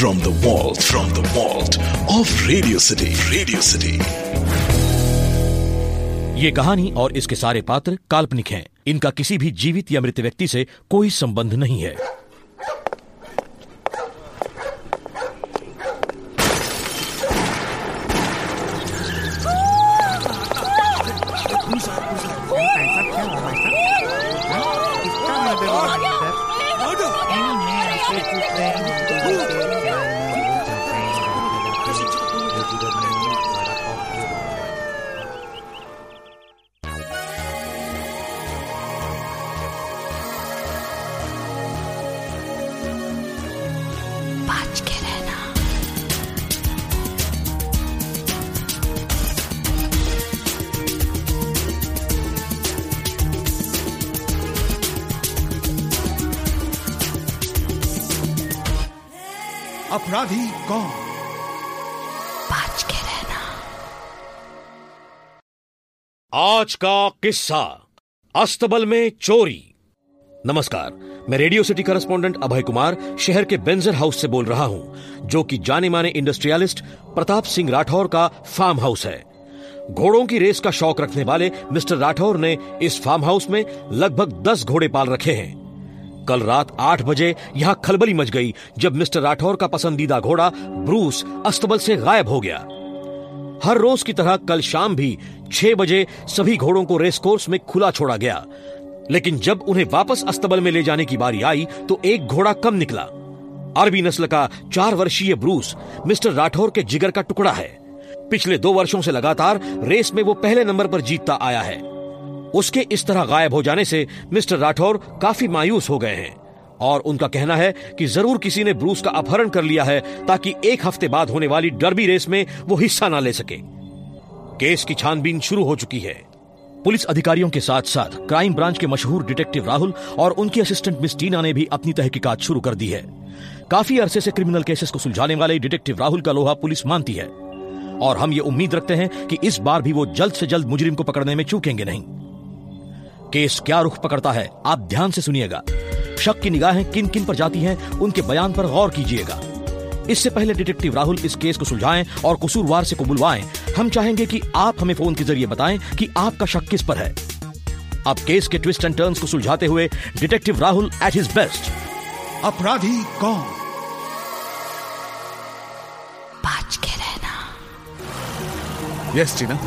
from the vault, from the vault of Radio City Radio City. ये कहानी और इसके सारे पात्र काल्पनिक हैं। इनका किसी भी जीवित या मृत व्यक्ति से कोई संबंध नहीं है। अपराधी कौन? बच के रहना। आज का किस्सा अस्तबल में चोरी। नमस्कार मैं radio city correspondent Abhay Kumar शहर के बेंजर हाउस से बोल रहा हूँ जो कि जाने माने इंडस्ट्रियलिस्ट प्रताप सिंह राठौर का फार्म हाउस है। घोड़ों की रेस का शौक रखने वाले मिस्टर राठौर ने इस फार्म हाउस में लगभग दस घोड़े पाल रखे हैं। कल रात आठ बजे यहाँ खलबली मच गई, जब मिस्टर राठौर का पसंदीदा घोड़ा ब्रूस अस्तबल से गायब हो गया। हर रोज की तरह कल शाम भी छह बजे सभी घोड़ों को रेस कोर्स में खुला छोड़ा गया। लेकिन जब उन्हें वापस अस्तबल में ले जाने की बारी आई तो एक घोड़ा कम निकला। अरबी नस्ल का चार वर्षीय ब्रूस मिस्टर राठौर के जिगर का टुकड़ा है। पिछले दो वर्षों से लगातार रेस में वो पहले नंबर पर जीतता आया है। उसके इस तरह गायब हो जाने से मिस्टर राठौर काफ़ी मायूस हो गए हैं। और उनका कहना है कि ज़रूर किसी ने ब्रूस का अपहरण कर लिया है ताकि एक हफ़्ते बाद होने वाली डर्बी रेस में वो हिस्सा ना ले सके। केस की छानबीन शुरू हो चुकी है। पुलिस अधिकारियों के साथ साथ क्राइम ब्रांच के मशहूर डिटेक्टिव राहुल और उनकी असिस्टेंट मिस टीना ने भी अपनी तहकीकात शुरू कर दी है। काफ़ी अरसे से क्रिमिनल केसेस को सुलझाने वाले डिटेक्टिव राहुल का लोहा पुलिस मानती है। और हम ये उम्मीद रखते हैं कि इस बार भी वो जल्द से जल्द मुजरिम को पकड़ने में चूकेंगे नहीं। केस क्या रुख पकड़ता है आप ध्यान से सुनिएगा। शक की निगाहें किन किन पर जाती हैं उनके बयान पर गौर कीजिएगा। इससे पहले डिटेक्टिव राहुल इस केस को सुलझाएँ और कसूरवार से को बुलवाएँ हम चाहेंगे कि आप हमें फ़ोन के ज़रिए बताएँ कि आपका शक किस पर है। अब केस के ट्विस्ट एंड टर्न्स को सुलझाते हुए detective Rahul at his best अपराधी कौन? बच के रहना। Yes Tina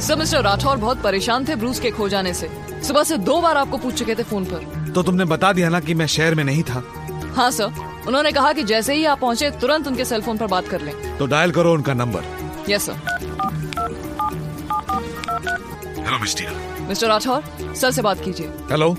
sir mister Rathore बहुत परेशान थे ब्रूस के खो जाने से। सुबह से दो बार आपको पूछ चुके थे फ़ोन पर। तो तुमने बता दिया ना कि मैं शहर में नहीं था। हाँ सर। उन्होंने कहा कि जैसे ही आप पहुँचे तुरंत उनके सेल फ़ोन पर बात कर लें। तो डायल करो उनका number yes sir hello miss Tina mister Rathore sir से बात कीजिए। Hello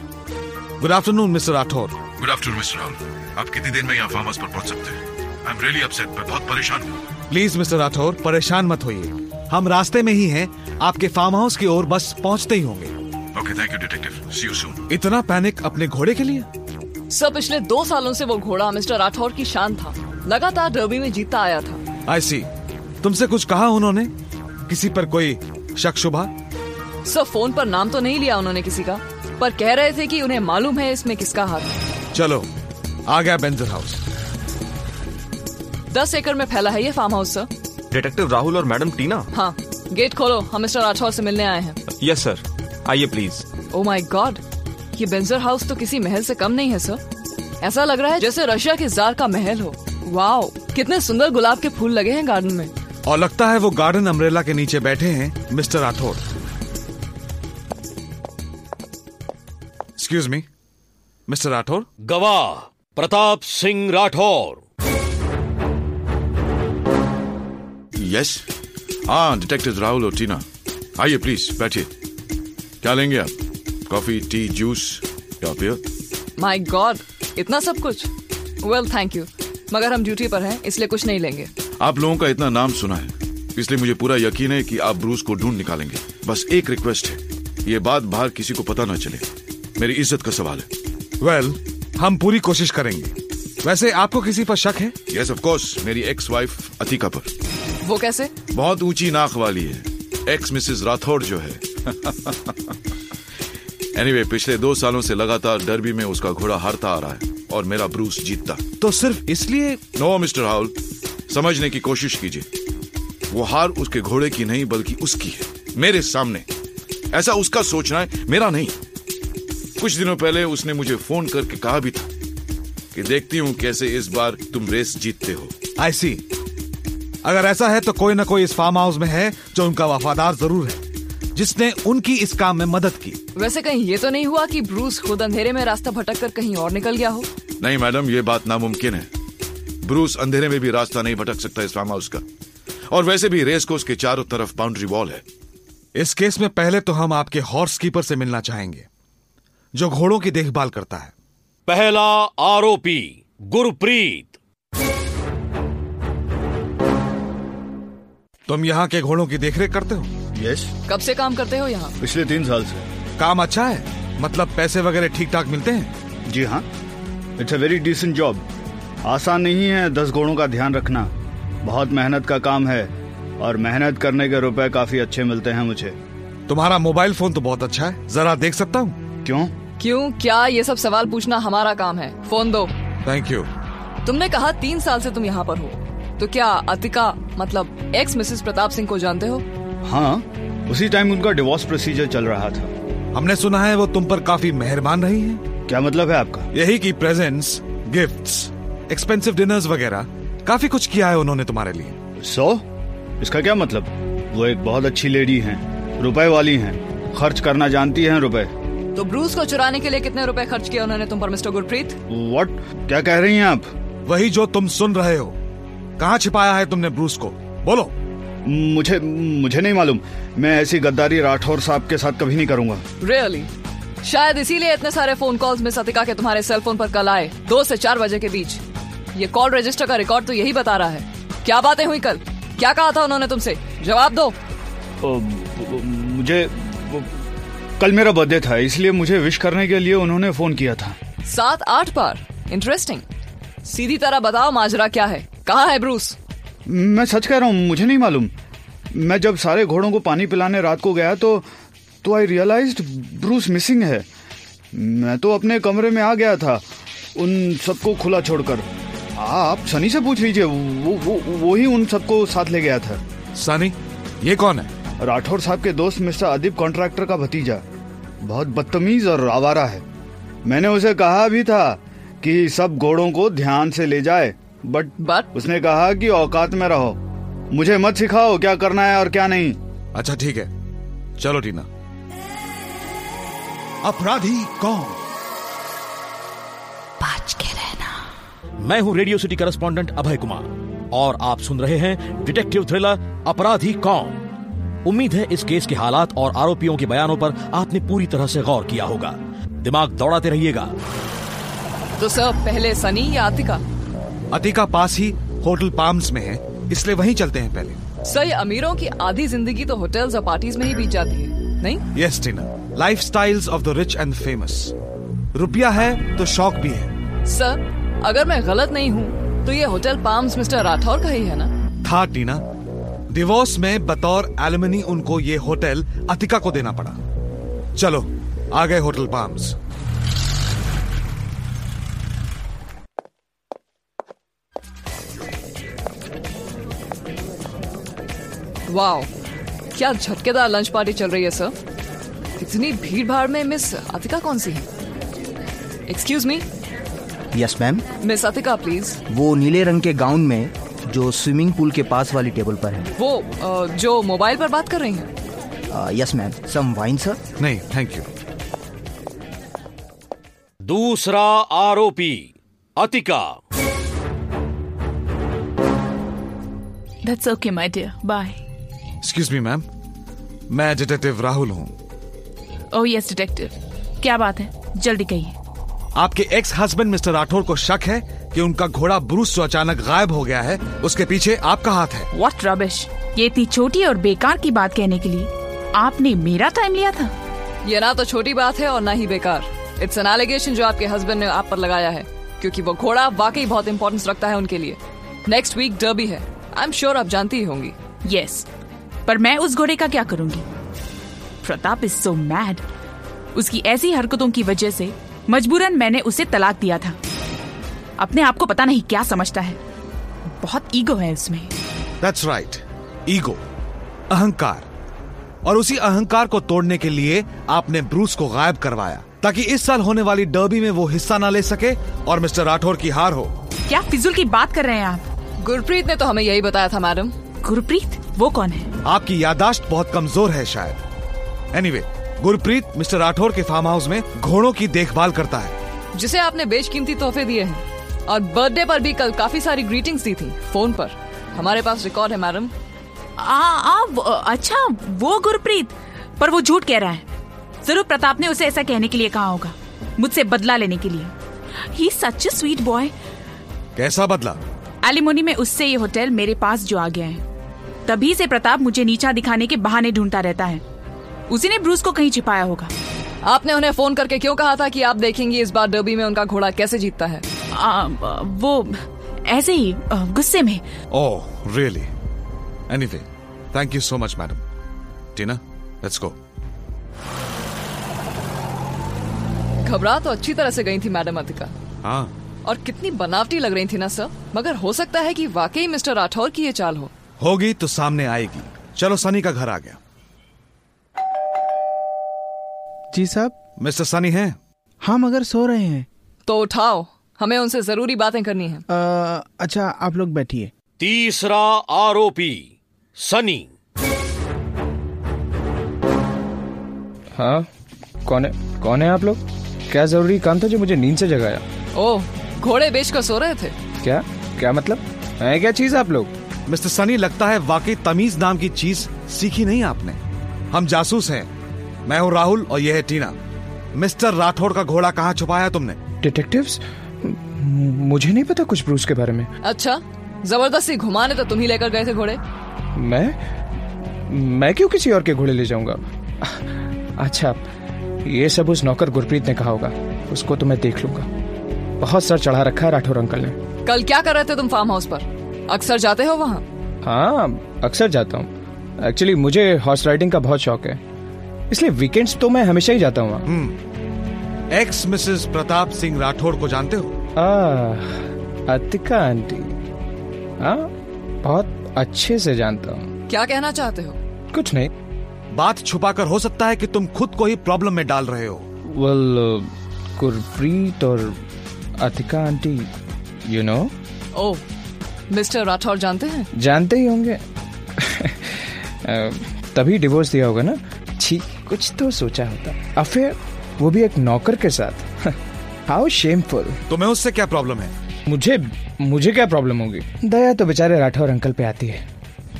good afternoon mister Rathore good afternoon mister Rahul आप कितनी देर में यहाँ फार्म हाउस पर पहुँच सकते हैं? आई एम रियली अपसेट मैं बहुत परेशान हूँ। प्लीज़ मिस्टर राठौर परेशान मत होइए। हम रास्ते में ही हैं। आपके फार्म हाउस की ओर बस पहुँचते ही होंगे। Okay thank you detective see you soon इतना पैनिक अपने घोड़े के लिए? सर पिछले दो सालों से वो घोड़ा मिस्टर राठौर की शान था। लगातार डर्बी में जीतता आया था। आई सी तुमसे कुछ कहा उन्होंने? किसी पर कोई शक शुभा? सर फ़ोन पर नाम तो नहीं लिया उन्होंने किसी का। पर कह रहे थे कि उन्हें मालूम है इसमें किसका हाथ चलो आ गया बेंजर हाउस। दस एकड़ में फैला है ये farm house sir. Detective Rahul और मैडम टीना? हाँ गेट खोलो हम मिस्टर राठौर से मिलने आए हैं। यस सर आइए प्लीज़ ओ माय गॉड ये बेंजर हाउस तो किसी महल से कम नहीं है सर ऐसा लग रहा है जैसे रशिया के जार का महल हो। वाओ कितने सुंदर गुलाब के फूल लगे हैं गार्डन में। और लगता है वो गार्डन अम्ब्रेला के नीचे बैठे हैं mister Rathore excuse me mister Rathore गवाह प्रताप सिंह राठौर। यस हाँ डिटेक्टिव राहुल और टीना आइए प्लीज़ बैठिए। क्या लेंगे आप? कॉफ़ी टी जूस या बियर माय गॉड इतना सब कुछ? वेल थैंक यू मगर हम ड्यूटी पर हैं इसलिए कुछ नहीं लेंगे। आप लोगों का इतना नाम सुना है इसलिए मुझे पूरा यकीन है कि आप ब्रूस को ढूंढ निकालेंगे। बस एक रिक्वेस्ट है ये बात बाहर किसी को पता ना चले। मेरी इज़्ज़त का सवाल है। वेल well, हम पूरी कोशिश करेंगे। वैसे आपको किसी पर शक है? यस ऑफ़ कोर्स मेरी एक्स वाइफ अतिका पर। वो कैसे? बहुत ऊँची नाक वाली है। एक्स मिसेस राठौड़ जो है एनीवे anyway, पिछले दो सालों से लगातार डर्बी में उसका घोड़ा हारता आ रहा है और मेरा ब्रूस जीतता तो सिर्फ़ इसलिए? नो मिस्टर हाउल समझने की कोशिश कीजिए। वो हार उसके घोड़े की नहीं बल्कि उसकी है। मेरे सामने। ऐसा उसका सोचना है मेरा नहीं। कुछ दिनों पहले उसने मुझे फ़ोन करके कहा भी था कि देखती हूँ कैसे इस बार तुम रेस जीतते हो। आई सी अगर ऐसा है तो कोई ना कोई इस फार्म हाउस में है जो उनका वफादार ज़रूर है। जिसने उनकी इस काम में मदद की। वैसे कहीं ये तो नहीं हुआ कि ब्रूस खुद अंधेरे में रास्ता भटक कर कहीं और निकल गया हो? नहीं मैडम ये बात नामुमकिन है। ब्रूस अंधेरे में भी रास्ता नहीं भटक सकता इस फार्म हाउस का। और वैसे भी रेस कोर्स के चारों तरफ़ बाउंड्री वॉल है। इस केस में पहले तो हम आपके हॉर्स कीपर से मिलना चाहेंगे जो घोड़ों की देखभाल करता है। पहला आरोपी गुरप्रीत। तुम यहाँ के घोड़ों की देखरेख करते हो? यस कब से काम करते हो यहाँ? पिछले तीन साल से। काम अच्छा है? मतलब पैसे वगैरह ठीक ठाक मिलते हैं? जी हाँ। It's a very decent job आसान नहीं है दस घोड़ों का ध्यान रखना। बहुत मेहनत का काम है और मेहनत करने के रुपए काफ़ी अच्छे मिलते हैं मुझे। तुम्हारा मोबाइल फ़ोन तो बहुत अच्छा है। जरा देख सकता हूँ? क्यों? क्यों? क्या ये सब सवाल पूछना हमारा काम है? फ़ोन दो। थैंक यू तुमने कहा तीन साल से तुम यहाँ पर हो। तो क्या अतिका मतलब एक्स मिसेस प्रताप सिंह को जानते हो? हाँ उसी टाइम उनका डिवोर्स प्रोसीजर चल रहा था। हमने सुना है वो तुम पर काफ़ी मेहरबान रही है। क्या मतलब है आपका? यही की प्रेजेंट्स गिफ्ट्स एक्सपेंसिव डिनर्स वगैरह काफ़ी कुछ किया है उन्होंने तुम्हारे लिए। सो so, इसका क्या मतलब? वो एक बहुत अच्छी लेडी हैं रुपए वाली हैं खर्च करना जानती हैं रुपए। तो ब्रूस को चुराने के लिए कितने रुपए खर्च किए उन्होंने तुम पर मिस्टर गुरप्रीत व्हाट क्या कह रही हैं आप? वही जो तुम सुन रहे हो। कहाँ छिपाया है तुमने ब्रूस को? बोलो। मुझे मुझे नहीं मालूम। मैं ऐसी गद्दारी राठौर साहब के साथ कभी नहीं करूँगा। Really really? शायद इसीलिए इतने सारे फ़ोन कॉल्स में सतिका के तुम्हारे सेल फ़ोन पर कल आए दो से चार बजे के बीच। ये कॉल रजिस्टर का रिकॉर्ड तो यही बता रहा है। क्या बातें हुई कल? क्या कहा था उन्होंने तुमसे? जवाब दो। ओ, मुझे कल मेरा बर्थडे था इसलिए मुझे विश करने के लिए उन्होंने फ़ोन किया था। सात आठ बार। इंटरेस्टिंग सीधी तरह बताओ माजरा क्या है? कहाँ है ब्रूस? मैं सच कह रहा हूँ मुझे नहीं मालूम। मैं जब सारे घोड़ों को पानी पिलाने रात को गया तो तो आई रियलाइज़ ब्रूस मिसिंग है। मैं तो अपने कमरे में आ गया था उन सबको खुला छोड़कर। आप सनी से पूछ लीजिए वो वो वो ही उन सबको साथ ले गया था। सनी ये कौन है? राठौर साहब के दोस्त मिस्टर अदीप कॉन्ट्रैक्टर का भतीजा। बहुत बदतमीज और आवारा है। मैंने उसे कहा भी था कि सब घोड़ों को ध्यान से ले जाए बट बट उसने कहा कि औकात में रहो। मुझे मत सिखाओ क्या करना है और क्या नहीं। अच्छा ठीक है। चलो टीना। अपराधी कौन? बच के रहना। मैं हूँ radio city correspondent Abhay Kumar और आप सुन रहे हैं डिटेक्टिव थ्रिलर अपराधी कौन? उम्मीद है इस केस के हालात और आरोपियों के बयानों पर आपने पूरी तरह से गौर किया होगा। दिमाग दौड़ाते रहिएगा। तो सर पहले सनी या अतिका अतिका पास ही होटल पाम्स में है इसलिए वहीं चलते हैं पहले। सही अमीरों की आधी ज़िंदगी तो होटल्स और पार्टीज़ में ही बीत जाती है नहीं? Yes Tina lifestyles of the rich and famous रुपया है तो शौक भी है। सर अगर मैं गलत नहीं हूँ तो ये होटल पाम्स मिस्टर राठौर का ही है ना? था टीना डिवोर्स में बतौर एलमनी उनको ये होटल अतिका को देना पड़ा। चलो आ गए होटल पाम्स। वाओ क्या झटकेदार लंच पार्टी चल रही है सर इतनी भीड़ भाड़ में मिस अतिका कौन सी है? Excuse me yes ma'am miss Atika please वो नीले रंग के गाउन में जो स्विमिंग पूल के पास वाली टेबल पर है। वो अ, जो मोबाइल पर बात कर रही हैं? Yes ma'am some wine sir नहीं थैंक यू दूसरा आरोपी Atika That's okay, my dear. Bye. Excuse me ma'am मैं डिटेक्टिव राहुल हूँ। Oh yes, detective. क्या बात है? जल्दी कहिए। आपके एक्स हस्बैंड मिस्टर राठौर को शक है कि उनका घोड़ा ब्रूस जो अचानक गायब हो गया है उसके पीछे आपका हाथ है। What rubbish! ये इतनी छोटी और बेकार की बात कहने के लिए आपने मेरा टाइम लिया था। ये ना तो छोटी बात है और ना ही बेकार। इट्स एन एलिगेशन जो आपके हस्बैंड ने आप पर लगाया है क्योंकि वो घोड़ा वाकई बहुत इंपॉर्टेंस रखता है उनके लिए। नेक्स्ट वीक डर्बी है। आई एम श्योर आप जानती ही होंगी। यस पर मैं उस घोड़े का क्या करूँगी? प्रताप इज़ सो मैड उसकी ऐसी हरकतों की वजह से मजबूरन मैंने उसे तलाक दिया था। अपने आप को पता नहीं क्या समझता है। बहुत ईगो है उसमें। दैट्स राइट ईगो अहंकार। और उसी अहंकार को तोड़ने के लिए आपने ब्रूस को गायब करवाया ताकि इस साल होने वाली डर्बी में वो हिस्सा ना ले सके और मिस्टर राठौर की हार हो। क्या फिजुल की बात कर रहे हैं आप? गुरप्रीत ने तो हमें यही बताया था मैडम। गुरप्रीत? वो कौन है? आपकी यादाश्त बहुत कमज़ोर है शायद। Anyway anyway, Gurpreet mister Rathore के फार्म हाउस में घोड़ों की देखभाल करता है। जिसे आपने बेशकीमती तोहफे दिए हैं। और बर्थडे पर भी कल काफ़ी सारी ग्रीटिंग्स दी थी फ़ोन पर। हमारे पास रिकॉर्ड है मैडम आ, आ, वो, अच्छा वो गुरप्रीत। पर वो झूठ कह रहा है। ज़रूर प्रताप ने उसे ऐसा कहने के लिए कहा होगा मुझसे बदला लेने के लिए। ही सच स्वीट बॉय कैसा बदला? एलिमोनी में उससे ये होटल मेरे पास जो आ गया है। तभी से प्रताप मुझे नीचा दिखाने के बहाने ढूंढता रहता है। उसी ने ब्रूस को कहीं छिपाया होगा। आपने उन्हें फ़ोन करके क्यों कहा था कि आप देखेंगी इस बार डर्बी में उनका घोड़ा कैसे जीतता है? आ, वो ऐसे ही गुस्से में। ओह really anyway thank you so much madam Tina let's go घबरा तो अच्छी तरह से गई थी मैडम अतिका। हाँ। और कितनी बनावटी लग रही थी ना सर मगर हो सकता है कि वाकई मिस्टर राठौर की ये चाल हो। होगी तो सामने आएगी। चलो सनी का घर आ गया। जी साहब। मिस्टर सनी हैं? हाँ मगर सो रहे हैं। तो उठाओ हमें उनसे ज़रूरी बातें करनी है। आ, अच्छा आप लोग बैठिए। तीसरा आरोपी सनी। हाँ कौन है कौन है आप लोग? क्या ज़रूरी काम था जो मुझे नींद से जगाया? ओ घोड़े बेच कर सो रहे थे। क्या? क्या मतलब? है क्या चीज़ आप लोग? मिस्टर सनी लगता है वाकई तमीज नाम की चीज़ सीखी नहीं आपने। हम जासूस हैं। मैं हूँ राहुल और यह है टीना। मिस्टर राठौड़ का घोड़ा कहाँ छुपाया तुमने? डिटेक्टिव्स? मुझे नहीं पता कुछ ब्रूस के बारे में। अच्छा ज़बरदस्ती घुमाने तो तुम ही लेकर गए थे घोड़े। मैं? मैं क्यों किसी और के घोड़े ले जाऊँगा? अच्छा ये सब उस नौकर गुरप्रीत ने कहा होगा। उसको तो मैं देख लूँगा। बहुत सर चढ़ा रखा है राठौर अंकल ने। कल क्या कर रहे थे तुम फार्म हाउस पर? अक्सर जाते हो वहाँ? हाँ अक्सर जाता हूँ। एक्चुअली मुझे हॉर्स राइडिंग का बहुत शौक है। इसलिए वीकेंड्स तो मैं हमेशा ही जाता हूँ एक्स मिसेस प्रताप सिंह राठौर को जानते हो? अतिका आंटी। हाँ बहुत अच्छे से जानता हूँ। क्या कहना चाहते हो? कुछ नहीं। बात छुपाकर हो सकता है कि तुम खुद को ही प्रॉब्लम में डाल रहे हो। वेल गुरप्रीत और Atika aunty you know oh Mr Rathore जानते हैं? जानते ही होंगे। तभी डिवोर्स दिया होगा ना? छी कुछ तो सोचा होता। अफेयर वो भी एक नौकर के साथ। हाउ शेमफुल तुम्हें उससे क्या प्रॉब्लम है? मुझे मुझे क्या प्रॉब्लम होगी? दया तो बेचारे राठौर अंकल पे आती है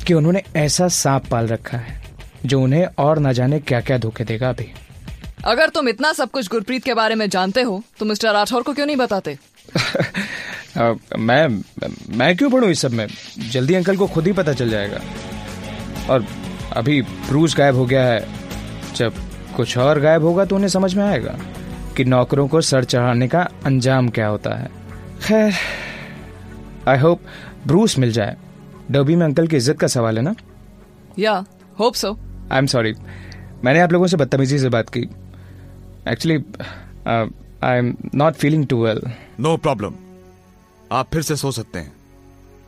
कि उन्होंने ऐसा सांप पाल रखा है जो उन्हें और न जाने क्या क्या धोखे देगा अभी। अगर तुम इतना सब कुछ गुरप्रीत के बारे में जानते हो तो मिस्टर राठौर को क्यों नहीं बताते? आ, मैं मैं क्यों पढ़ू इस सब में? जल्दी अंकल को खुद ही पता चल जाएगा। और अभी ब्रूस गायब हो गया है। जब कुछ और गायब होगा तो उन्हें समझ में आएगा कि नौकरों को सर चढ़ाने का अंजाम क्या होता है। खैर आई होप ब्रूस मिल जाए। डबी में अंकल की इज़्ज़त का सवाल है ना? या hope so I am sorry मैंने आप लोगों से बदतमीजी से बात की। Actually I am not feeling too well no problem आप फिर से सो सकते हैं।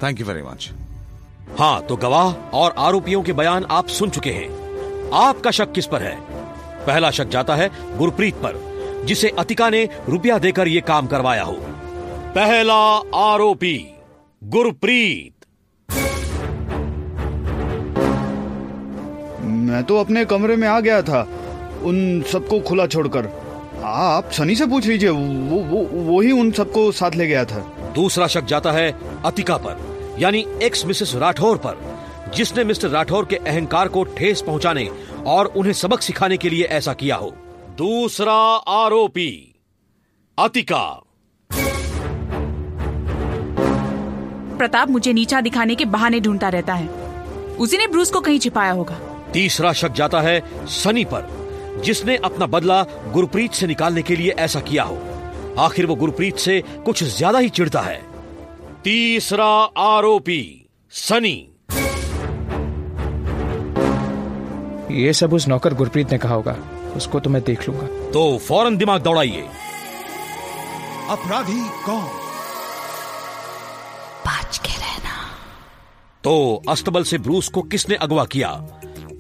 थैंक यू वेरी मच हाँ तो गवाह और आरोपियों के बयान आप सुन चुके हैं। आपका शक किस पर है? पहला शक जाता है गुरप्रीत पर, जिसे अतिका ने रुपया देकर यह काम करवाया हो। पहला आरोपी, गुरप्रीत। मैं तो अपने कमरे में आ गया था, उन सबको खुला छोड़कर। आप सनी से पूछ लीजिए, वो वो वो ही उन सबको साथ ले गया था। दूसरा शक जाता है अतिका पर यानी एक्स मिसेस राठौर पर जिसने मिस्टर राठौर के अहंकार को ठेस पहुँचाने और उन्हें सबक सिखाने के लिए ऐसा किया हो। दूसरा आरोपी अतिका। प्रताप मुझे नीचा दिखाने के बहाने ढूंढता रहता है। उसी ने ब्रूस को कहीं छिपाया होगा। तीसरा शक जाता है सनी पर जिसने अपना बदला गुरप्रीत से निकालने के लिए ऐसा किया हो। आखिर वो गुरप्रीत से कुछ ज़्यादा ही चिढ़ता है। तीसरा आरोपी सनी। ये सब उस नौकर गुरप्रीत ने कहा होगा। उसको तो मैं देख लूँगा। तो फ़ौरन दिमाग दौड़ाइए। अपराधी कौन? बच के रहना। तो अस्तबल से ब्रूस को किसने अगवा किया?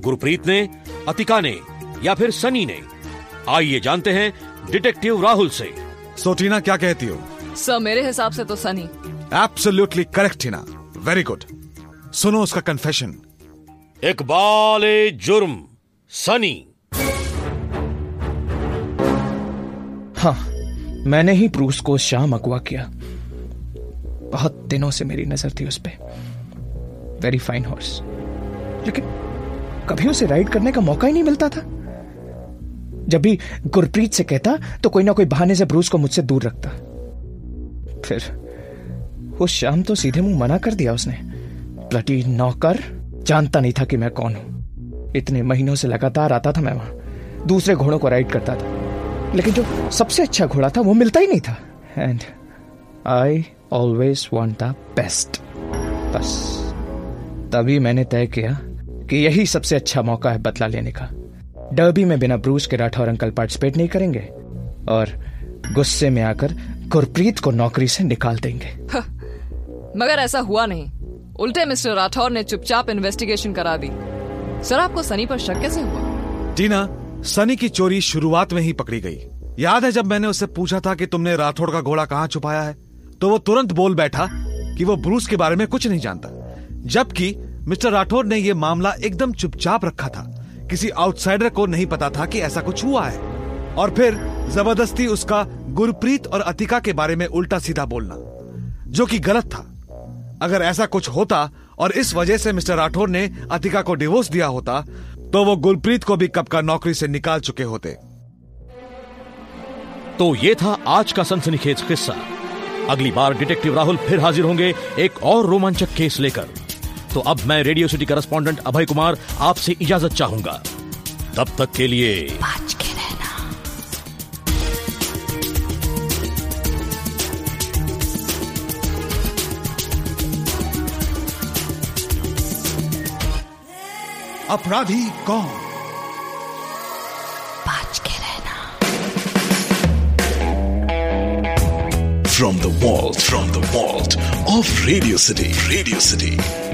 गुरप्रीत ने अतिका ने या फिर सनी ने? आइए जानते हैं डिटेक्टिव राहुल से। सोटीना क्या कहती हो? सर मेरे हिसाब से तो Sunny absolutely correct Tina very good सुनो उसका कन्फेशन इकबाल ए जुर्म सनी हाँ मैंने ही ब्रूस को शाम अगवा किया। बहुत दिनों से मेरी नज़र थी उस पर वेरी फाइन हॉर्स लेकिन कभी उसे राइड करने का मौका ही नहीं मिलता था। जब भी गुरप्रीत से कहता तो कोई ना कोई बहाने से ब्रूस को मुझसे दूर रखता। फिर उस शाम तो सीधे मुँह मना कर दिया उसने। ब्लडी नौकर, जानता नहीं था कि मैं कौन हूँ। इतने महीनों से लगातार आता था मैं वहाँ। दूसरे घोड़ों को राइड करता था। लेकिन जो सबसे अच्छा घोड़ा था, वो मिलता ही नहीं था। And I always want the best बस, तभी मैंने तय किया कि यही सबसे अच्छा मौका है बदला लेने का। डर्बी में बिना ब्रूस के राठौर अंकल पार्टिसिपेट नहीं करेंगे और गुस्से में आकर गुरप्रीत को नौकरी से निकाल देंगे। मगर ऐसा हुआ नहीं। उल्टे मिस्टर राठौर ने चुपचाप इन्वेस्टिगेशन करा दी। सर आपको सनी पर शक कैसे हुआ? टीना सनी की चोरी शुरुआत में ही पकड़ी गई। याद है जब मैंने उससे पूछा था कि तुमने राठौड़ का घोड़ा कहाँ छुपाया है? तो वो तुरंत बोल बैठा कि वो ब्रूस के बारे में कुछ नहीं जानता। जबकि मिस्टर राठौर ने यह मामला एकदम चुपचाप रखा था। किसी आउटसाइडर को नहीं पता था कि ऐसा कुछ हुआ है। और फिर ज़बरदस्ती उसका गुरप्रीत और अतिका के बारे में उल्टा सीधा बोलना, जो कि गलत था। अगर ऐसा कुछ होता और इस वजह से मिस्टर राठौर ने अतिका को डिवोर्स दिया होता तो वो गुरप्रीत को भी कब का नौकरी से निकाल चुके होते। तो ये था आज का सनसनीखेज किस्सा। अगली बार डिटेक्टिव राहुल फिर हाजिर होंगे एक और रोमांचक केस लेकर। तो अब मैं Radio City correspondent Abhay Kumar आपसे इजाज़त चाहूँगा। तब तक के लिए के रहना। अपराधी कौन? बाज के रहना। From the vault, from the vault of Radio City, Radio City.